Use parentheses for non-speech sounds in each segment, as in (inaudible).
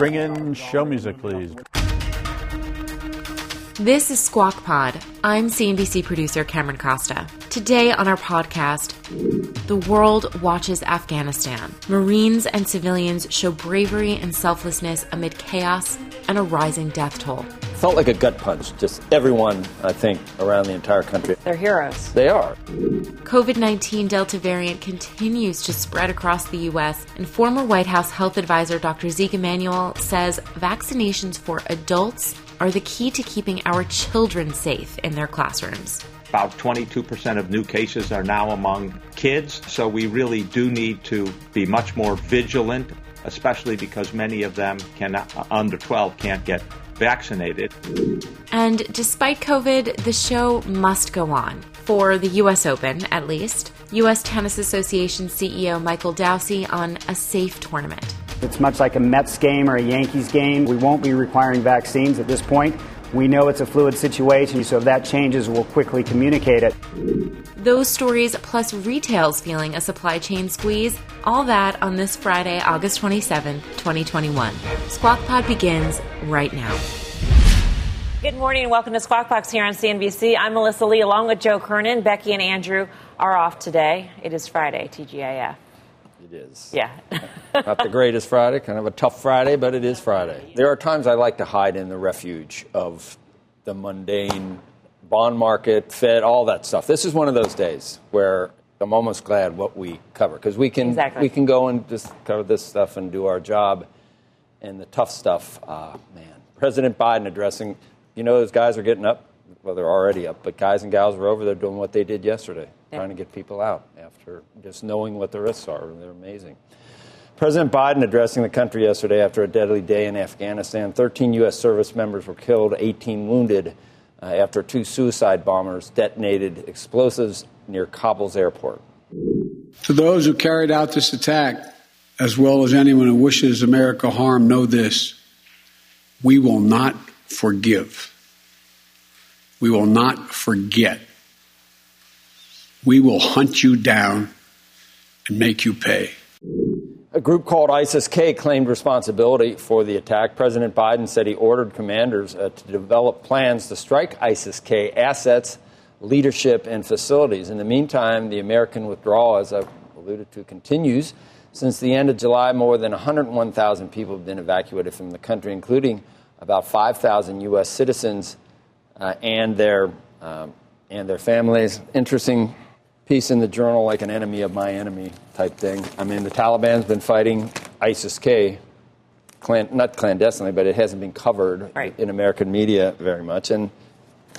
Bring in show music, please. This is Squawk Pod. I'm CNBC producer Cameron Costa. Today on our podcast, the world watches Afghanistan. Marines and civilians show bravery and selflessness amid chaos and a rising death toll. Felt like a gut punch. Just everyone, I think, around the entire country. They're heroes. They are. COVID 19 Delta variant continues to spread across the U.S., and former White House health advisor Dr. Zeke Emanuel says vaccinations for adults are the key to keeping our children safe in their classrooms. About 22% of new cases are now among kids, so we really do need to be much more vigilant, especially because many of them can uh, under 12 can't get vaccinated. And despite COVID, the show must go on. For the US Open, at least, US Tennis Association CEO Michael Dowse on a safe tournament. It's much like a Mets game or a Yankees game. We won't be requiring vaccines at this point. We know it's a fluid situation, so if that changes, we'll quickly communicate it. Those stories, plus retail's feeling a supply chain squeeze, all that on this Friday, August 27th, 2021. Squawk Pod begins right now. Good morning and welcome to Squawk Box here on CNBC. I'm Melissa Lee along with Joe Kernen. Becky and Andrew are off today. It is Friday, TGIF. It is. Yeah. (laughs) Not the greatest Friday, kind of a tough Friday, but it is Friday. There are times I like to hide in the refuge of the mundane bond market, Fed, all that stuff. This is one of those days where I'm almost glad what we cover because we can exactly. we can go and just cover this stuff and do our job. And the tough stuff, uh, man. President Biden addressing, you know, those guys are getting up. Well, they're already up, but guys and gals are over there doing what they did yesterday, yeah. trying to get people out after just knowing what the risks are. They're amazing. President Biden addressing the country yesterday after a deadly day in Afghanistan. 13 U.S. service members were killed, 18 wounded uh, after two suicide bombers detonated explosives near Kabul's airport. To those who carried out this attack, as well as anyone who wishes America harm, know this we will not forgive. We will not forget. We will hunt you down and make you pay. A group called ISIS K claimed responsibility for the attack. President Biden said he ordered commanders uh, to develop plans to strike ISIS K assets, leadership, and facilities. In the meantime, the American withdrawal, as I've alluded to, continues. Since the end of July, more than 101,000 people have been evacuated from the country, including about 5,000 U.S. citizens uh, and their um, and their families. Interesting piece in the journal, like an enemy of my enemy type thing. I mean, the Taliban's been fighting ISIS-K, clan, not clandestinely, but it hasn't been covered right. in American media very much. And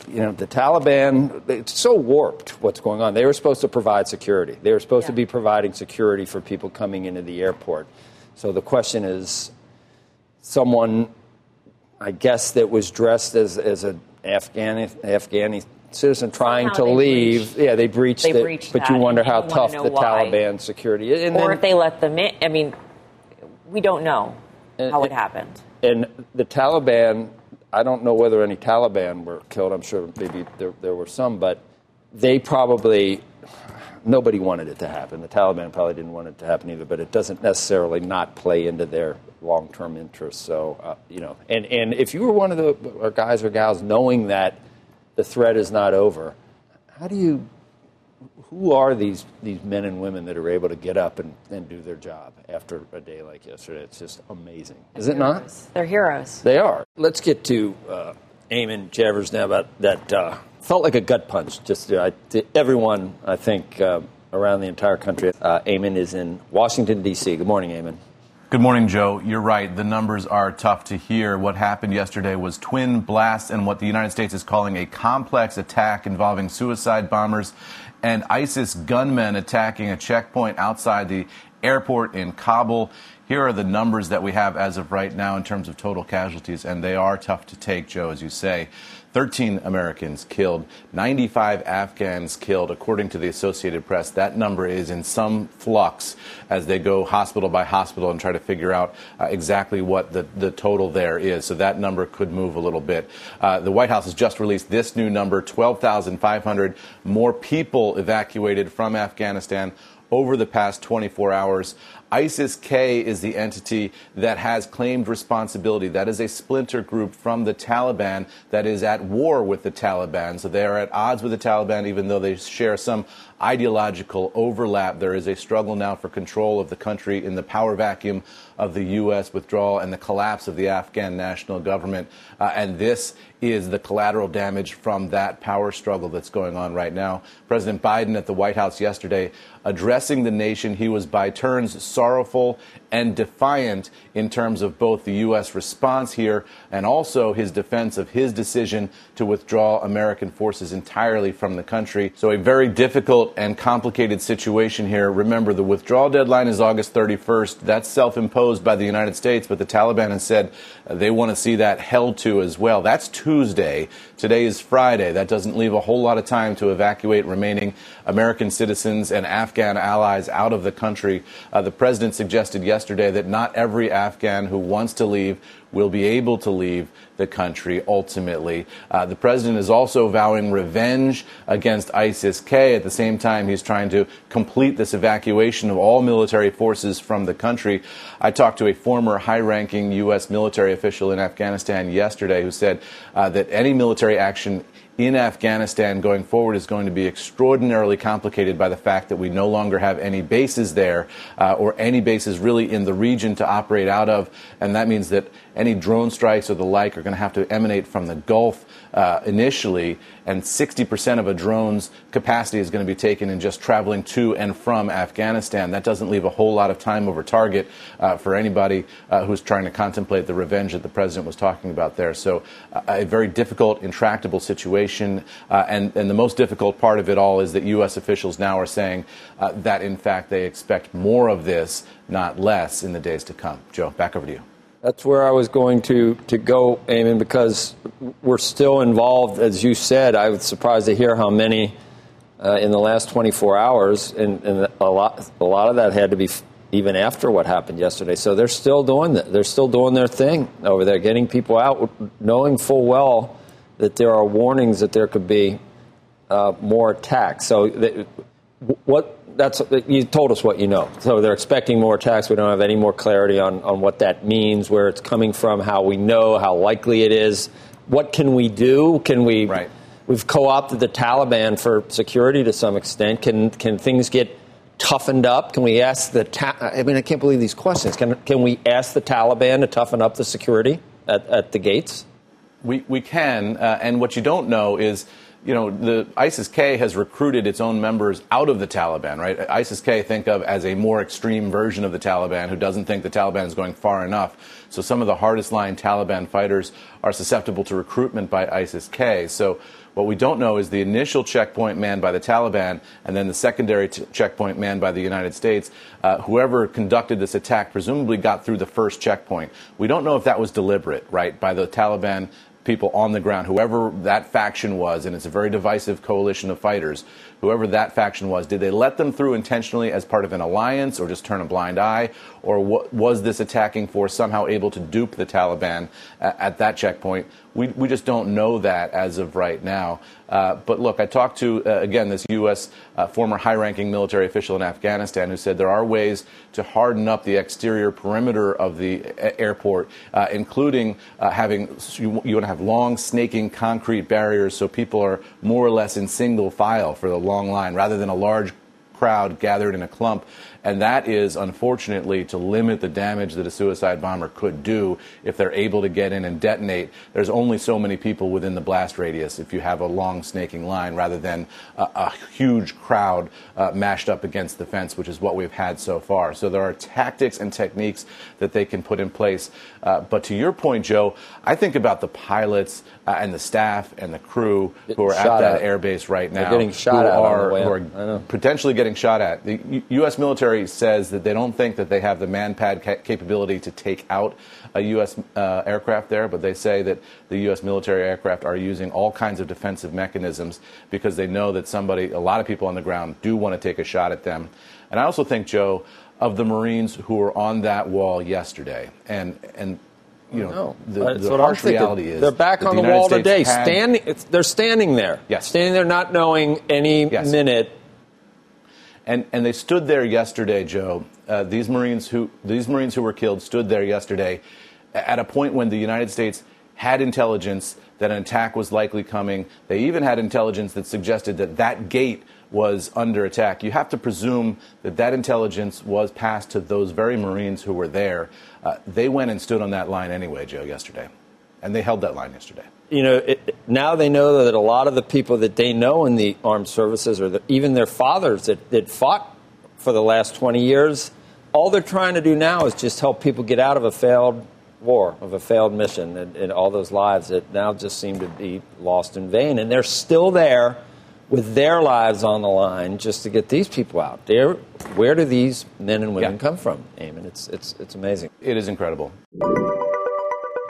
you know, the Taliban, it's so warped what's going on. They were supposed to provide security. They were supposed yeah. to be providing security for people coming into the airport. So the question is someone, I guess, that was dressed as, as an Afghani, Afghani citizen trying Somehow to leave. Breached, yeah, they breached they it. Breached but you wonder how you tough the why. Taliban security is. And or then, if they let them in. I mean, we don't know and, how it happened. And the Taliban, I don't know whether any Taliban were killed. I'm sure maybe there, there were some, but they probably nobody wanted it to happen. The Taliban probably didn't want it to happen either, but it doesn't necessarily not play into their long-term interests. So, uh, you know, and, and if you were one of the guys or gals knowing that the threat is not over, how do you, who are these, these men and women that are able to get up and, and do their job after a day like yesterday? It's just amazing. Is They're it not? They're heroes. They are. Let's get to uh, Eamon Javers now about that. Uh, felt like a gut punch. Just uh, to everyone, I think, uh, around the entire country. Uh, Eamon is in Washington, D.C. Good morning, Eamon. Good morning, Joe. You're right. The numbers are tough to hear. What happened yesterday was twin blasts and what the United States is calling a complex attack involving suicide bombers and ISIS gunmen attacking a checkpoint outside the airport in Kabul. Here are the numbers that we have as of right now in terms of total casualties, and they are tough to take, Joe, as you say. 13 Americans killed, 95 Afghans killed, according to the Associated Press. That number is in some flux as they go hospital by hospital and try to figure out uh, exactly what the, the total there is. So that number could move a little bit. Uh, the White House has just released this new number 12,500 more people evacuated from Afghanistan over the past 24 hours. ISIS K is the entity that has claimed responsibility. That is a splinter group from the Taliban that is at war with the Taliban. So they are at odds with the Taliban, even though they share some ideological overlap. There is a struggle now for control of the country in the power vacuum of the U.S. withdrawal and the collapse of the Afghan national government. Uh, and this is the collateral damage from that power struggle that's going on right now. President Biden at the White House yesterday addressing the nation, he was by turns sorrowful and defiant in terms of both the U.S. response here and also his defense of his decision to withdraw American forces entirely from the country. So, a very difficult and complicated situation here. Remember, the withdrawal deadline is August 31st. That's self imposed by the United States, but the Taliban has said they want to see that held to as well. That's Tuesday. Today is Friday. That doesn't leave a whole lot of time to evacuate remaining American citizens and Afghan allies out of the country. Uh, the president suggested yesterday yesterday that not every Afghan who wants to leave will be able to leave the country ultimately. Uh, the president is also vowing revenge against ISIS K. At the same time, he's trying to complete this evacuation of all military forces from the country. I talked to a former high ranking U.S. military official in Afghanistan yesterday who said uh, that any military action in Afghanistan going forward is going to be extraordinarily complicated by the fact that we no longer have any bases there uh, or any bases really in the region to operate out of. And that means that any drone strikes or the like are going to have to emanate from the Gulf uh, initially, and 60% of a drone's capacity is going to be taken in just traveling to and from Afghanistan. That doesn't leave a whole lot of time over target uh, for anybody uh, who's trying to contemplate the revenge that the president was talking about there. So, uh, a very difficult, intractable situation. Uh, and, and the most difficult part of it all is that U.S. officials now are saying uh, that, in fact, they expect more of this, not less, in the days to come. Joe, back over to you. That's where I was going to, to go, Eamon, because we're still involved. As you said, I was surprised to hear how many uh, in the last 24 hours, and, and, a, lot, a lot of that had to be f- even after what happened yesterday. So they're still doing that. They're still doing their thing over there, getting people out, knowing full well that there are warnings that there could be uh, more attacks. So, what that's you told us what you know. So they're expecting more attacks. We don't have any more clarity on, on what that means, where it's coming from, how we know, how likely it is. What can we do? Can we? Right. We've co-opted the Taliban for security to some extent. Can can things get toughened up? Can we ask the? Ta- I mean, I can't believe these questions. Can can we ask the Taliban to toughen up the security at, at the gates? We we can, uh, and what you don't know is you know, the ISIS-K has recruited its own members out of the Taliban, right? ISIS-K think of as a more extreme version of the Taliban who doesn't think the Taliban is going far enough. So some of the hardest line Taliban fighters are susceptible to recruitment by ISIS-K. So what we don't know is the initial checkpoint manned by the Taliban and then the secondary t- checkpoint manned by the United States. Uh, whoever conducted this attack presumably got through the first checkpoint. We don't know if that was deliberate, right, by the Taliban people on the ground, whoever that faction was, and it's a very divisive coalition of fighters, whoever that faction was, did they let them through intentionally as part of an alliance or just turn a blind eye? Or was this attacking force somehow able to dupe the Taliban at that checkpoint? We, we just don't know that as of right now. Uh, but look, I talked to, uh, again, this U.S. Uh, former high ranking military official in Afghanistan who said there are ways to harden up the exterior perimeter of the airport, uh, including uh, having, you, you want to have long, snaking concrete barriers so people are more or less in single file for the long line rather than a large crowd gathered in a clump and that is, unfortunately, to limit the damage that a suicide bomber could do if they're able to get in and detonate. There's only so many people within the blast radius if you have a long snaking line rather than a, a huge crowd uh, mashed up against the fence, which is what we've had so far. So there are tactics and techniques that they can put in place. Uh, but to your point, Joe, I think about the pilots uh, and the staff and the crew who are at that airbase right now. They're getting shot who at are, who are potentially getting shot at. The U- U.S. military military says that they don't think that they have the manpad ca- capability to take out a U.S. Uh, aircraft there, but they say that the U.S. military aircraft are using all kinds of defensive mechanisms because they know that somebody, a lot of people on the ground, do want to take a shot at them. And I also think, Joe, of the Marines who were on that wall yesterday, and and you know, the, the harsh reality is they're back on the, the wall States today, had, standing. They're standing there, yes. standing there, not knowing any yes. minute. And and they stood there yesterday, Joe. Uh, these Marines who these Marines who were killed stood there yesterday, at a point when the United States had intelligence that an attack was likely coming. They even had intelligence that suggested that that gate was under attack. You have to presume that that intelligence was passed to those very Marines who were there. Uh, they went and stood on that line anyway, Joe, yesterday. And they held that line yesterday. You know, it, now they know that a lot of the people that they know in the armed services, or the, even their fathers that, that fought for the last 20 years, all they're trying to do now is just help people get out of a failed war, of a failed mission, and, and all those lives that now just seem to be lost in vain. And they're still there with their lives on the line just to get these people out. They're, where do these men and women Yeah. come from, Eamon? It's, it's, it's amazing. It is incredible.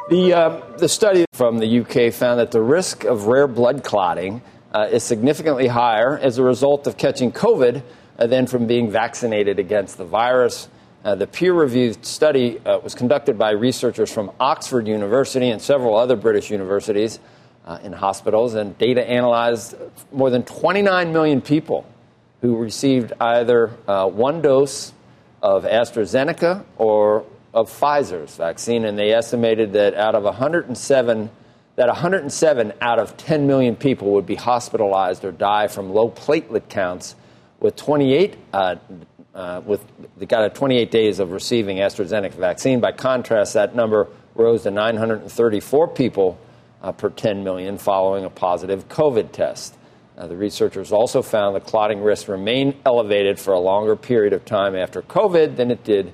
The, uh, the study from the UK found that the risk of rare blood clotting uh, is significantly higher as a result of catching COVID uh, than from being vaccinated against the virus. Uh, the peer reviewed study uh, was conducted by researchers from Oxford University and several other British universities uh, in hospitals, and data analyzed more than 29 million people who received either uh, one dose of AstraZeneca or of Pfizer's vaccine, and they estimated that out of 107, that 107 out of 10 million people would be hospitalized or die from low platelet counts, with 28 uh, uh, with they got a 28 days of receiving AstraZeneca vaccine. By contrast, that number rose to 934 people uh, per 10 million following a positive COVID test. Uh, the researchers also found the clotting risk remained elevated for a longer period of time after COVID than it did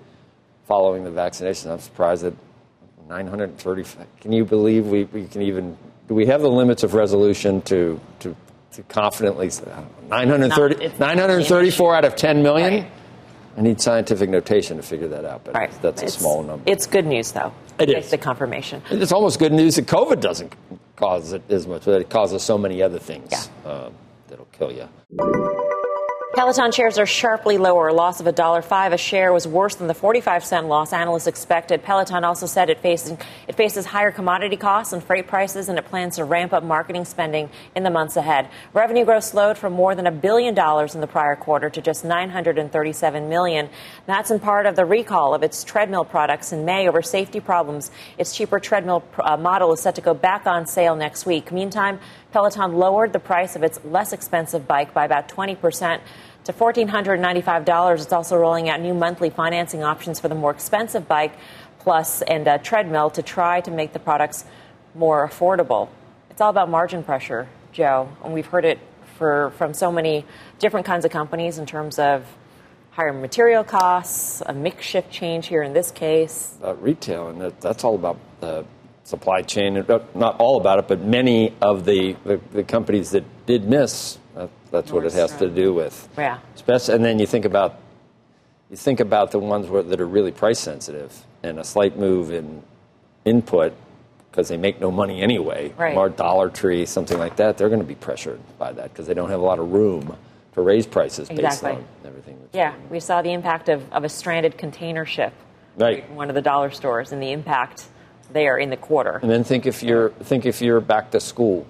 following the vaccination. I'm surprised that 930. Can you believe we, we can even? Do we have the limits of resolution to to, to confidently say, I don't know, 930, 934 out of 10 million? Right. I need scientific notation to figure that out, but Right. that's a It's- small number. It's good news, though. It's the confirmation. It's almost good news that COVID doesn't cause it as much, but it causes so many other things Yeah. um, that'll kill you. Peloton shares are sharply lower. A loss of $1.05 a share was worse than the 45 cent loss analysts expected. Peloton also said it faces, it faces higher commodity costs and freight prices, and it plans to ramp up marketing spending in the months ahead. Revenue growth slowed from more than a billion dollars in the prior quarter to just 937 million. That's in part of the recall of its treadmill products in May over safety problems. Its cheaper treadmill uh, model is set to go back on sale next week. Meantime, Peloton lowered the price of its less expensive bike by about 20 percent to $1,495. It's also rolling out new monthly financing options for the more expensive bike, plus and a treadmill to try to make the products more affordable. It's all about margin pressure, Joe, and we've heard it for, from so many different kinds of companies in terms of higher material costs, a mix shift change here in this case. about retail, and that, that's all about the supply chain. uh, Not all about it, but many of the, the, the companies that did miss. Uh, that's what it has to do with. Yeah. Especially, and then you think about you think about the ones where, that are really price sensitive, and a slight move in input because they make no money anyway. Right. Or Dollar Tree, something like that, they're going to be pressured by that because they don't have a lot of room to raise prices based on everything. That's Yeah, we saw the impact of, of a stranded container ship Right. in one of the dollar stores and the impact there in the quarter. And then think if you're think if you're back to school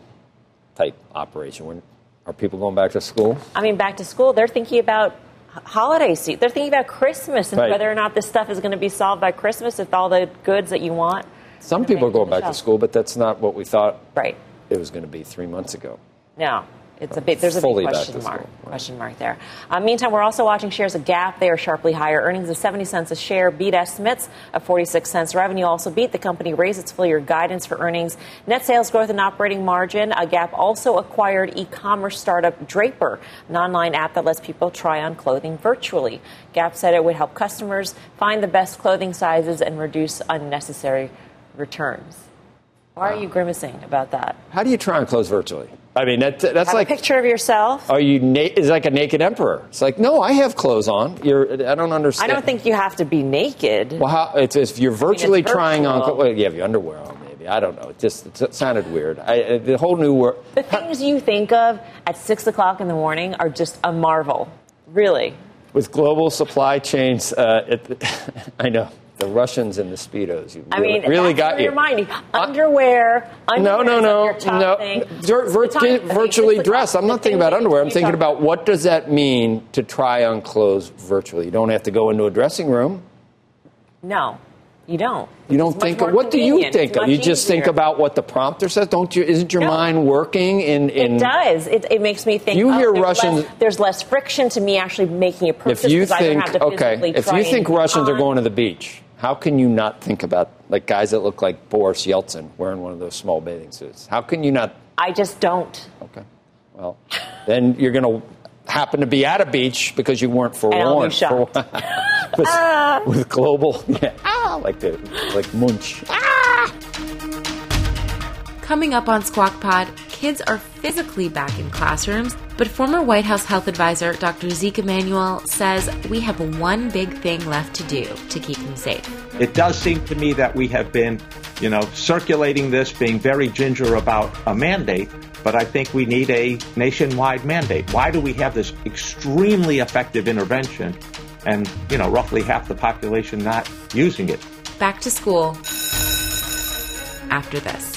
type operation. When are people going back to school? I mean, back to school, they're thinking about holiday season. They're thinking about Christmas and Right. whether or not this stuff is going to be solved by Christmas if all the goods that you want. Some people are going back to school, but that's not what we thought Right. it was going to be three months ago. No. It's a big, there's a big question mark, school, right. question mark there. Uh, meantime, we're also watching shares of Gap. They are sharply higher. Earnings of 70 cents a share beat estimates of 46 cents. Revenue also beat. The company raised its full year guidance for earnings. Net sales growth and operating margin. Uh, Gap also acquired e-commerce startup Drapr, an online app that lets people try on clothing virtually. Gap said it would help customers find the best clothing sizes and reduce unnecessary returns. Why are you grimacing about that? How do you try and close virtually? I mean, that, that's Have like a picture of yourself. Are you? Na- it's like a naked emperor. It's like, no, I have clothes on. You're. I don't understand. I don't think you have to be naked. Well, how, it's if you're virtually it's trying on. Well, you have your underwear on, maybe. I don't know. It just it sounded weird. I, the whole new world. The things you think of at six o'clock in the morning are just a marvel. Really. With global supply chains, uh, it, (laughs) I know the Russians and the speedos. You I really, mean, really got you. You're minding. Underwear. No, no, no, no. thing. Vir- vir- The virtually o'clock, dressed. I'm not thinking about underwear. I'm thinking about what does that mean to try on clothes virtually. You don't have to go into a dressing room. No, you don't. You don't It's think. more What do you think of? You just think about what the prompter says. Don't you? Isn't your No. mind working in? in It does. It, it makes me think. You oh, hear there's Russians- Less, there's less friction to me actually making a purchase if you because I don't think have to okay, physically if you think Russians are going to the beach, how can you not think about like guys that look like Boris Yeltsin wearing one of those small bathing suits? How can you not? I just don't. Okay, well, then you're going to happen to be at a beach because you weren't And I'll be forewarned. shocked. (laughs) with, with global, yeah, ah, (laughs) like the like Munch. Coming up on Squawk Pod, kids are physically back in classrooms, but former White House health advisor Dr. Zeke Emanuel says we have one big thing left to do to keep them safe. It does seem to me that we have been, you know, circulating this, being very ginger about a mandate, but I think we need a nationwide mandate. Why do we have this extremely effective intervention and, you know, roughly half the population not using it? Back to school after this.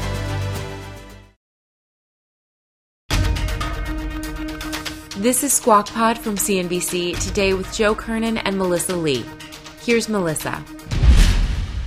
This is Squawk Pod from CNBC, today with Joe Kernen and Melissa Lee. Here's Melissa.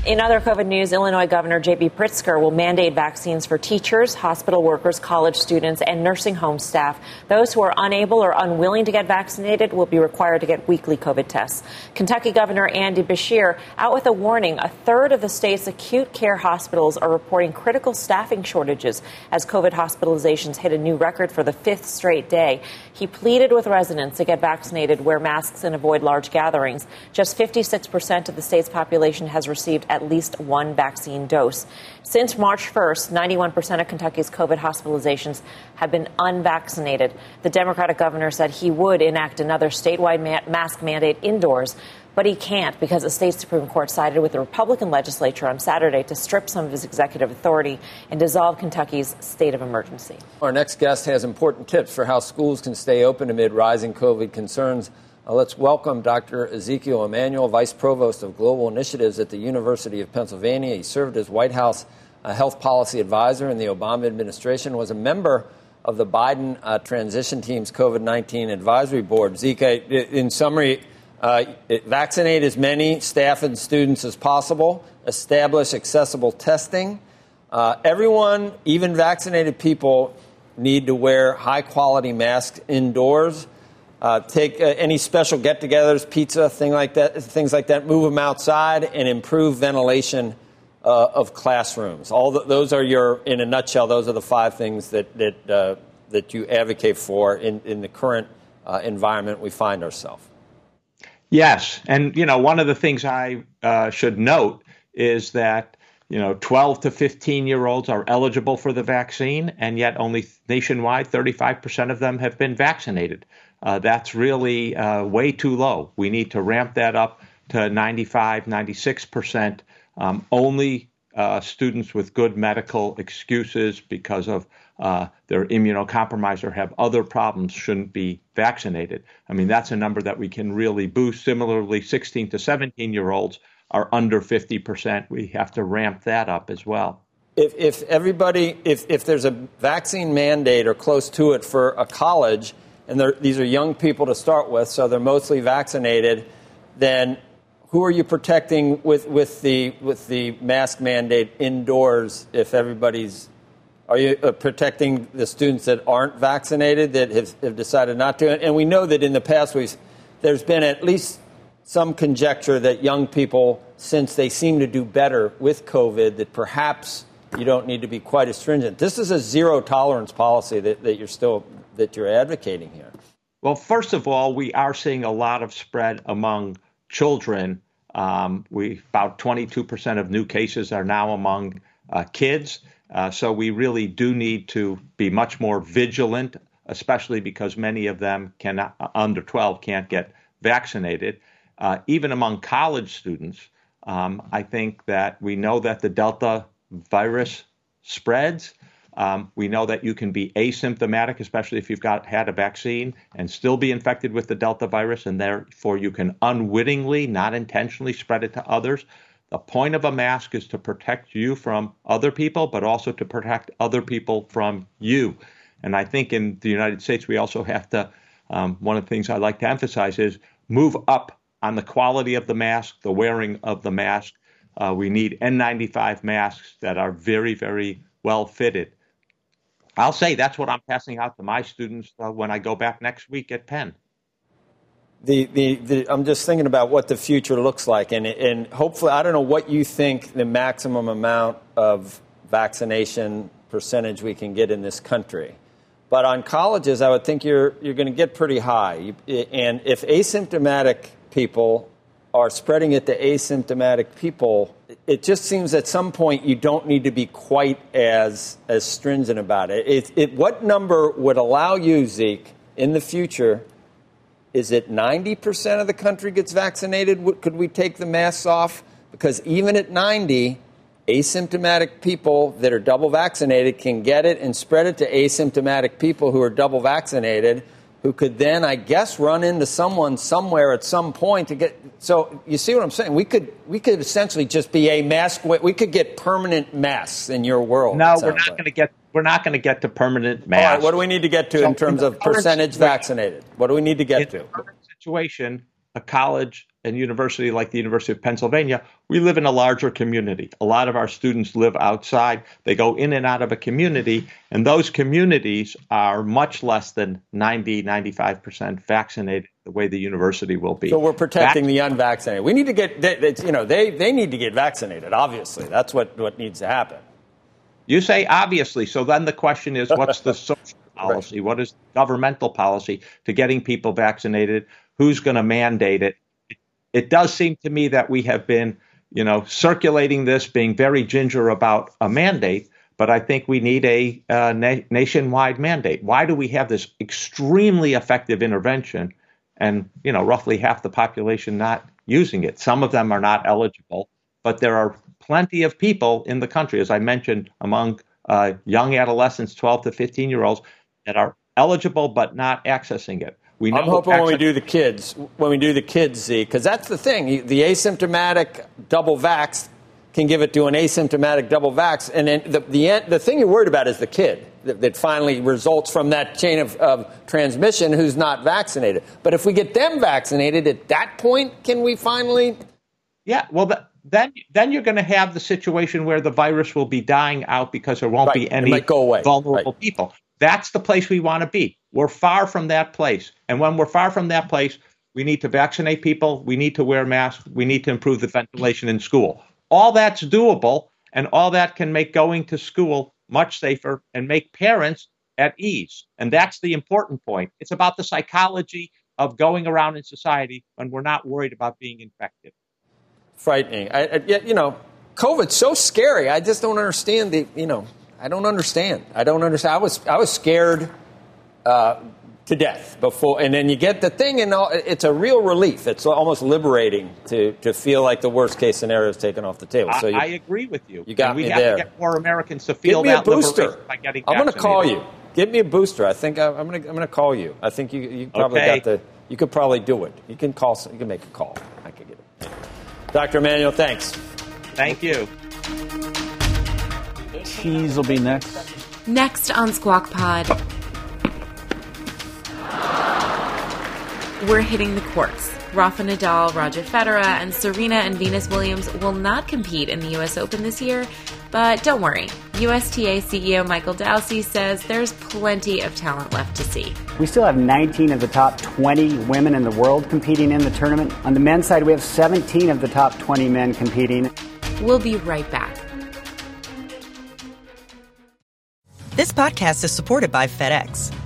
In other COVID news, Illinois Governor J.B. Pritzker will mandate vaccines for teachers, hospital workers, college students, and nursing home staff. Those who are unable or unwilling to get vaccinated will be required to get weekly COVID tests. Kentucky Governor Andy Beshear out with a warning. A third of the state's acute care hospitals are reporting critical staffing shortages as COVID hospitalizations hit a new record for the fifth straight day. He pleaded with residents to get vaccinated, wear masks, and avoid large gatherings. Just 56% of the state's population has received at least one vaccine dose. Since March 1st, 91% of Kentucky's COVID hospitalizations have been unvaccinated. The Democratic governor said he would enact another statewide ma- mask mandate indoors, but he can't because the state Supreme Court sided with the Republican legislature on Saturday to strip some of his executive authority and dissolve Kentucky's state of emergency. Our next guest has important tips for how schools can stay open amid rising COVID concerns. Uh, let's welcome Dr. Ezekiel Emanuel, Vice Provost of Global Initiatives at the University of Pennsylvania. He served as White House uh, Health Policy Advisor in the Obama administration, was a member of the Biden uh, transition team's COVID 19 advisory board. Zeke, in summary, uh, vaccinate as many staff and students as possible, establish accessible testing. Uh, everyone, even vaccinated people, need to wear high quality masks indoors. Uh, take uh, any special get-togethers, pizza, thing like that, things like that. Move them outside and improve ventilation uh, of classrooms. All the, those are your, in a nutshell, those are the five things that that uh, that you advocate for in, in the current uh, environment we find ourselves. Yes, and you know one of the things I uh, should note is that you know 12 to 15 year olds are eligible for the vaccine, and yet only nationwide 35 percent of them have been vaccinated. Uh, that's really uh, way too low. We need to ramp that up to 95, 96 percent. Um, only uh, students with good medical excuses because of uh, they're immunocompromised or have other problems shouldn't be vaccinated. I mean, that's a number that we can really boost. Similarly, 16 to 17 year olds are under 50%. We have to ramp that up as well. If, if everybody, if, if there's a vaccine mandate or close to it for a college, and these are young people to start with, so they're mostly vaccinated, then who are you protecting with, with the with the mask mandate indoors if everybody's are you uh, protecting the students that aren't vaccinated that have, have decided not to? And we know that in the past we've, there's been at least some conjecture that young people, since they seem to do better with COVID, that perhaps you don't need to be quite as stringent. This is a zero tolerance policy that, that you're still that you're advocating here. Well, first of all, we are seeing a lot of spread among children. Um, we about 22% of new cases are now among uh, kids. Uh, so we really do need to be much more vigilant, especially because many of them can uh, under 12 can't get vaccinated. Uh, even among college students, um, I think that we know that the Delta virus spreads. Um, we know that you can be asymptomatic, especially if you've got had a vaccine, and still be infected with the Delta virus, and therefore you can unwittingly, not intentionally, spread it to others. The point of a mask is to protect you from other people, but also to protect other people from you. And I think in the United States, we also have to, um, one of the things I like to emphasize is move up on the quality of the mask, the wearing of the mask. Uh, we need N95 masks that are very, very well fitted. I'll say that's what I'm passing out to my students uh, when I go back next week at Penn the, the, the, I'm just thinking about what the future looks like, and, and hopefully, I don't know what you think the maximum amount of vaccination percentage we can get in this country. But on colleges, I would think you're, you're going to get pretty high. And if asymptomatic people are spreading it to asymptomatic people, it just seems at some point you don't need to be quite as, as stringent about it. it, it what number would allow you, Zeke, in the future is it 90% of the country gets vaccinated? Could we take the masks off? Because even at 90, asymptomatic people that are double vaccinated can get it and spread it to asymptomatic people who are double vaccinated who could then i guess run into someone somewhere at some point to get so you see what i'm saying we could we could essentially just be a mask we could get permanent masks in your world no we're not like. going to get we're not going to get to permanent masks. All right, what do we need to get to so in terms in of percentage vaccinated? What do we need to get in to? current situation, a college and university like the University of Pennsylvania, we live in a larger community. A lot of our students live outside. They go in and out of a community, and those communities are much less than 90, 95% vaccinated the way the university will be. So we're protecting Vac- the unvaccinated. We need to get, you know, they, they need to get vaccinated, obviously. That's what, what needs to happen. You say obviously. So then the question is what's the (laughs) social policy? What is governmental policy to getting people vaccinated? Who's going to mandate it? It does seem to me that we have been, you know, circulating this, being very ginger about a mandate, but I think we need a uh, na- nationwide mandate. Why do we have this extremely effective intervention and, you know, roughly half the population not using it? Some of them are not eligible, but there are plenty of people in the country, as I mentioned, among uh, young adolescents, 12 to 15 year olds, that are eligible but not accessing it. We I'm hoping when we do the kids, when we do the kids, Z, because that's the thing. The asymptomatic double vax can give it to an asymptomatic double vax, and then the the, the thing you're worried about is the kid that, that finally results from that chain of, of transmission who's not vaccinated. But if we get them vaccinated, at that point, can we finally? Yeah, well, the, then then you're going to have the situation where the virus will be dying out because there won't right. be any vulnerable right. people. That's the place we want to be. We're far from that place. And when we're far from that place, we need to vaccinate people, we need to wear masks, we need to improve the ventilation in school. All that's doable, and all that can make going to school much safer and make parents at ease. And that's the important point. It's about the psychology of going around in society when we're not worried about being infected frightening. I, I, you know, COVID's so scary. I just don't understand the, you know, I don't understand. I don't understand. I was, I was scared uh, to death before, and then you get the thing, and all, it's a real relief. It's almost liberating to, to feel like the worst case scenario is taken off the table. So you, I agree with you. You got and we me have there. to get more Americans to feel Give me that a booster. by getting I'm going to call you. Give me a booster. I think I, am going to I'm going to call you. I think you you probably okay. got the you could probably do it. You can call. You can make a call. I could get it. Dr. Emanuel, thanks. Thank you. Cheese will be next. Next on Squawk Pod, we're hitting the courts. Rafa Nadal, Roger Federer, and Serena and Venus Williams will not compete in the US Open this year, but don't worry. USTA CEO Michael Dowse says there's plenty of talent left to see. We still have 19 of the top 20 women in the world competing in the tournament. On the men's side, we have 17 of the top 20 men competing. We'll be right back. This podcast is supported by FedEx.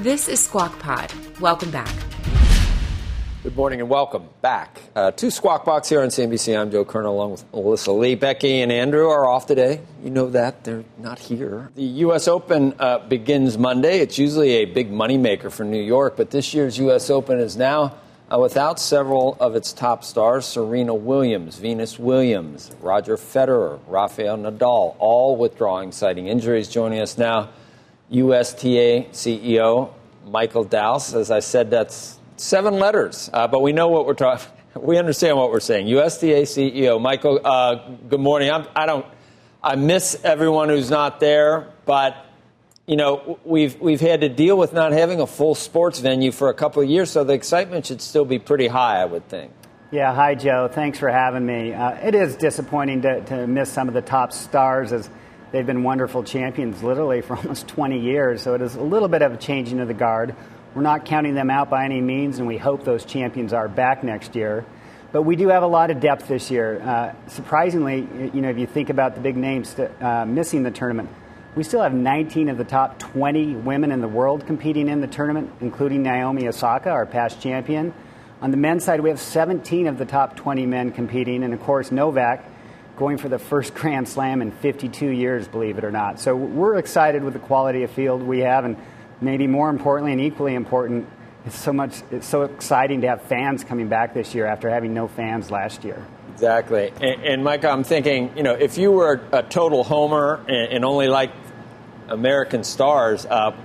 This is Squawk Pod. Welcome back. Good morning and welcome back uh, to Squawk Box here on CNBC. I'm Joe Kernen along with Melissa Lee. Becky and Andrew are off today. You know that. They're not here. The U.S. Open uh, begins Monday. It's usually a big moneymaker for New York, but this year's U.S. Open is now uh, without several of its top stars Serena Williams, Venus Williams, Roger Federer, Rafael Nadal, all withdrawing, citing injuries. Joining us now, USTA CEO Michael Dowse. As I said, that's seven letters, uh, but we know what we're talking. (laughs) We understand what we're saying. USDA CEO Michael. Uh, good morning. I'm, I don't. I miss everyone who's not there, but you know we've we've had to deal with not having a full sports venue for a couple of years, so the excitement should still be pretty high, I would think. Yeah. Hi, Joe. Thanks for having me. Uh, it is disappointing to, to miss some of the top stars as they've been wonderful champions literally for (laughs) almost 20 years. So it is a little bit of a changing of the guard. We're not counting them out by any means, and we hope those champions are back next year. But we do have a lot of depth this year. Uh, surprisingly, you know, if you think about the big names uh, missing the tournament, we still have 19 of the top 20 women in the world competing in the tournament, including Naomi Osaka, our past champion. On the men's side, we have 17 of the top 20 men competing, and of course, Novak going for the first Grand Slam in 52 years, believe it or not. So we're excited with the quality of field we have, and maybe more importantly and equally important, it's so much it's so exciting to have fans coming back this year after having no fans last year. Exactly. And, and Mike, I'm thinking, you know, if you were a, total homer and, and, only liked American stars, uh,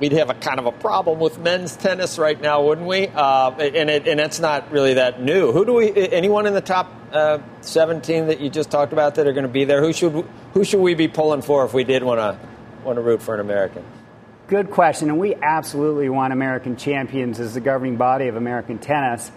we'd have a kind of a problem with men's tennis right now, wouldn't we? Uh, and, it, and it's not really that new. Who do we? Anyone in the top uh, 17 that you just talked about that are going to be there? Who should who should we be pulling for if we did want to want to root for an American? Good question, and we absolutely want American champions as the governing body of American tennis.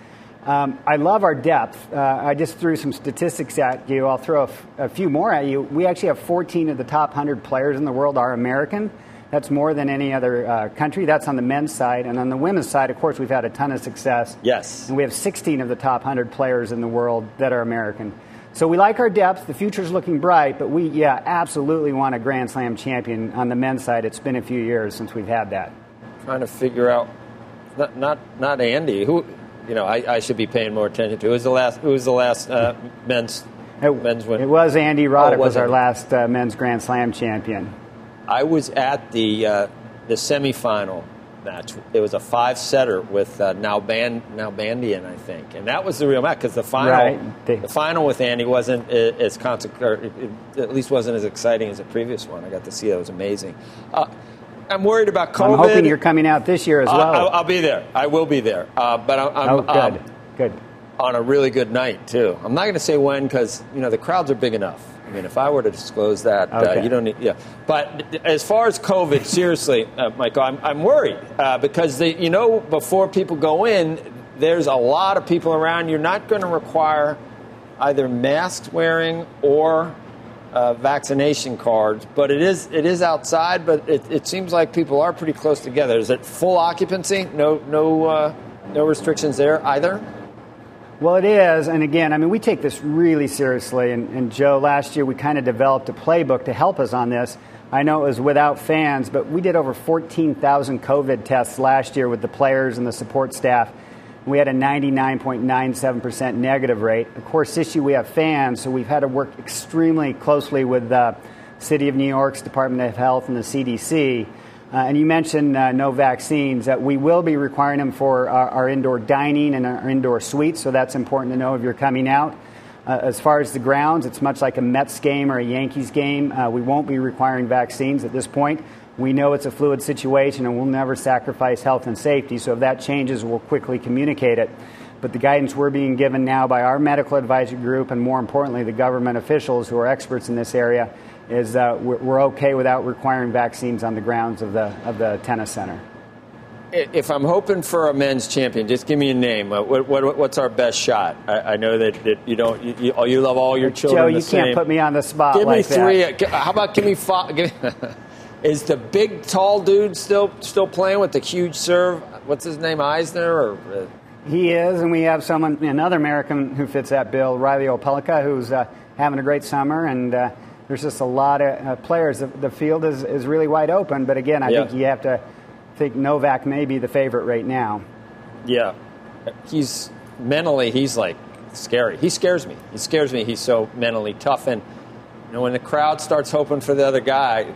Um, I love our depth. Uh, I just threw some statistics at you. I'll throw a, f- a few more at you. We actually have 14 of the top 100 players in the world are American. That's more than any other uh, country. That's on the men's side. And on the women's side, of course, we've had a ton of success. Yes. And we have 16 of the top 100 players in the world that are American. So we like our depth. The future's looking bright, but we, yeah, absolutely want a Grand Slam champion on the men's side. It's been a few years since we've had that. Trying to figure out, not not, not Andy. Who, you know, I, I should be paying more attention to. Who was the last? Who was the last uh, men's it, men's win? It was Andy Roddick. Oh, was, was our last uh, men's Grand Slam champion. I was at the uh, the semifinal match. It was a five setter with uh, Nalband, Nalbandian, I think, and that was the real match because the final right. the final with Andy wasn't as consec- at least wasn't as exciting as the previous one. I got to see that; it was amazing. Uh, I'm worried about COVID. I'm hoping you're coming out this year as well. I'll, I'll be there. I will be there. Uh, but I'm, I'm oh, good, um, good. On a really good night too. I'm not going to say when because you know the crowds are big enough. I mean, if I were to disclose that, uh, okay. uh, you don't need. Yeah, but as far as COVID, seriously, uh, Michael, I'm, I'm worried uh, because they, you know, before people go in, there's a lot of people around. You're not going to require either mask wearing or uh, vaccination cards, but it is it is outside. But it, it, seems like people are pretty close together. Is it full occupancy? No no uh, no restrictions there either. Well, it is. And again, I mean, we take this really seriously. And, and Joe, last year we kind of developed a playbook to help us on this. I know it was without fans, but we did over 14,000 COVID tests last year with the players and the support staff. We had a 99.97% negative rate. Of course, this year we have fans, so we've had to work extremely closely with the City of New York's Department of Health and the CDC. Uh, and you mentioned uh, no vaccines. Uh, we will be requiring them for our, our, indoor dining and our indoor suites, so that's important to know if you're coming out. Uh, as far as the grounds, it's much like a Mets game or a Yankees game. Uh, we won't be requiring vaccines at this point. We know it's a fluid situation and we'll never sacrifice health and safety, so if that changes, we'll quickly communicate it. But the guidance we're being given now by our medical advisory group and more importantly, the government officials who are experts in this area is uh, we're, we're okay without requiring vaccines on the grounds of the, of the tennis center. If I'm hoping for a men's champion, just give me a name. What, what, what's our best shot? I, I know that, that, you don't. You, you, love all your children. Joe, you can't put me on the spot. Give like me three. That. How about give me five? Give, (laughs) Is the big tall dude still still playing with the huge serve? What's his name, Isner? Or uh? he is, and we have someone, another American who fits that bill, Reilly Opelka, who's uh, having a great summer, and uh, there's just a lot of uh, players. The, the, field is, is really wide open, but again, I yeah. think you have to think Novak may be the favorite right now. Yeah, he's mentally he's like scary. He scares me. He scares me. He's so mentally tough, and you know when the crowd starts hoping for the other guy,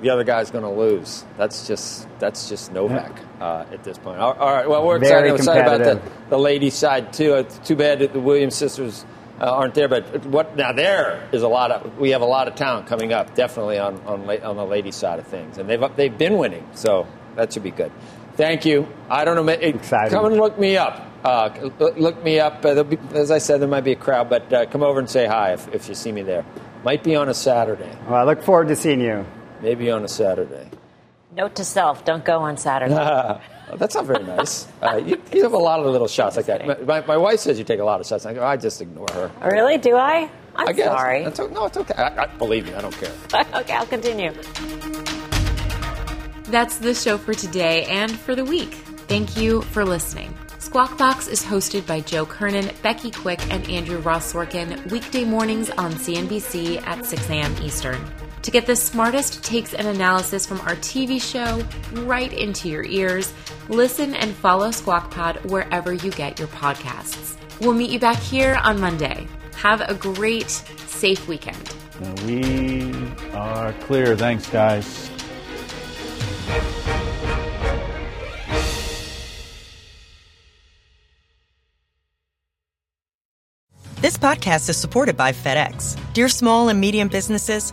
the other guy's going to lose. That's just that's just Novak uh, at this point. All, all right. Well, we're excited, excited about the, the ladies' side too. It's too bad that the Williams sisters uh, aren't there, but what now? There is a lot of we have a lot of talent coming up, definitely on on, on the ladies' side of things, and they've they've been winning, so that should be good. Thank you. I don't know. Exciting. Come and look me up. Uh, look me up. Uh, be, as I said, there might be a crowd, but uh, come over and say hi if, if you see me there. Might be on a Saturday. Well, I look forward to seeing you. Maybe on a Saturday. Note to self: Don't go on Saturday. (laughs) That's not very (laughs) nice. Uh, you, you, have a lot of little shots like that. My, my, wife says you take a lot of shots. I, go, I just ignore her. Really? Do I? I'm I guess. sorry. That's, no, it's okay. I, I, believe me, I don't care. (laughs) okay, I'll continue. That's the show for today and for the week. Thank you for listening. Squawk Box is hosted by Joe Kernen, Becky Quick, and Andrew Ross Sorkin weekday mornings on CNBC at 6 a.m. Eastern. To get the smartest takes and analysis from our TV show right into your ears, listen and follow Squawk Pod wherever you get your podcasts. We'll meet you back here on Monday. Have a great, safe weekend. We are clear. Thanks, guys. This podcast is supported by FedEx. Dear small and medium businesses,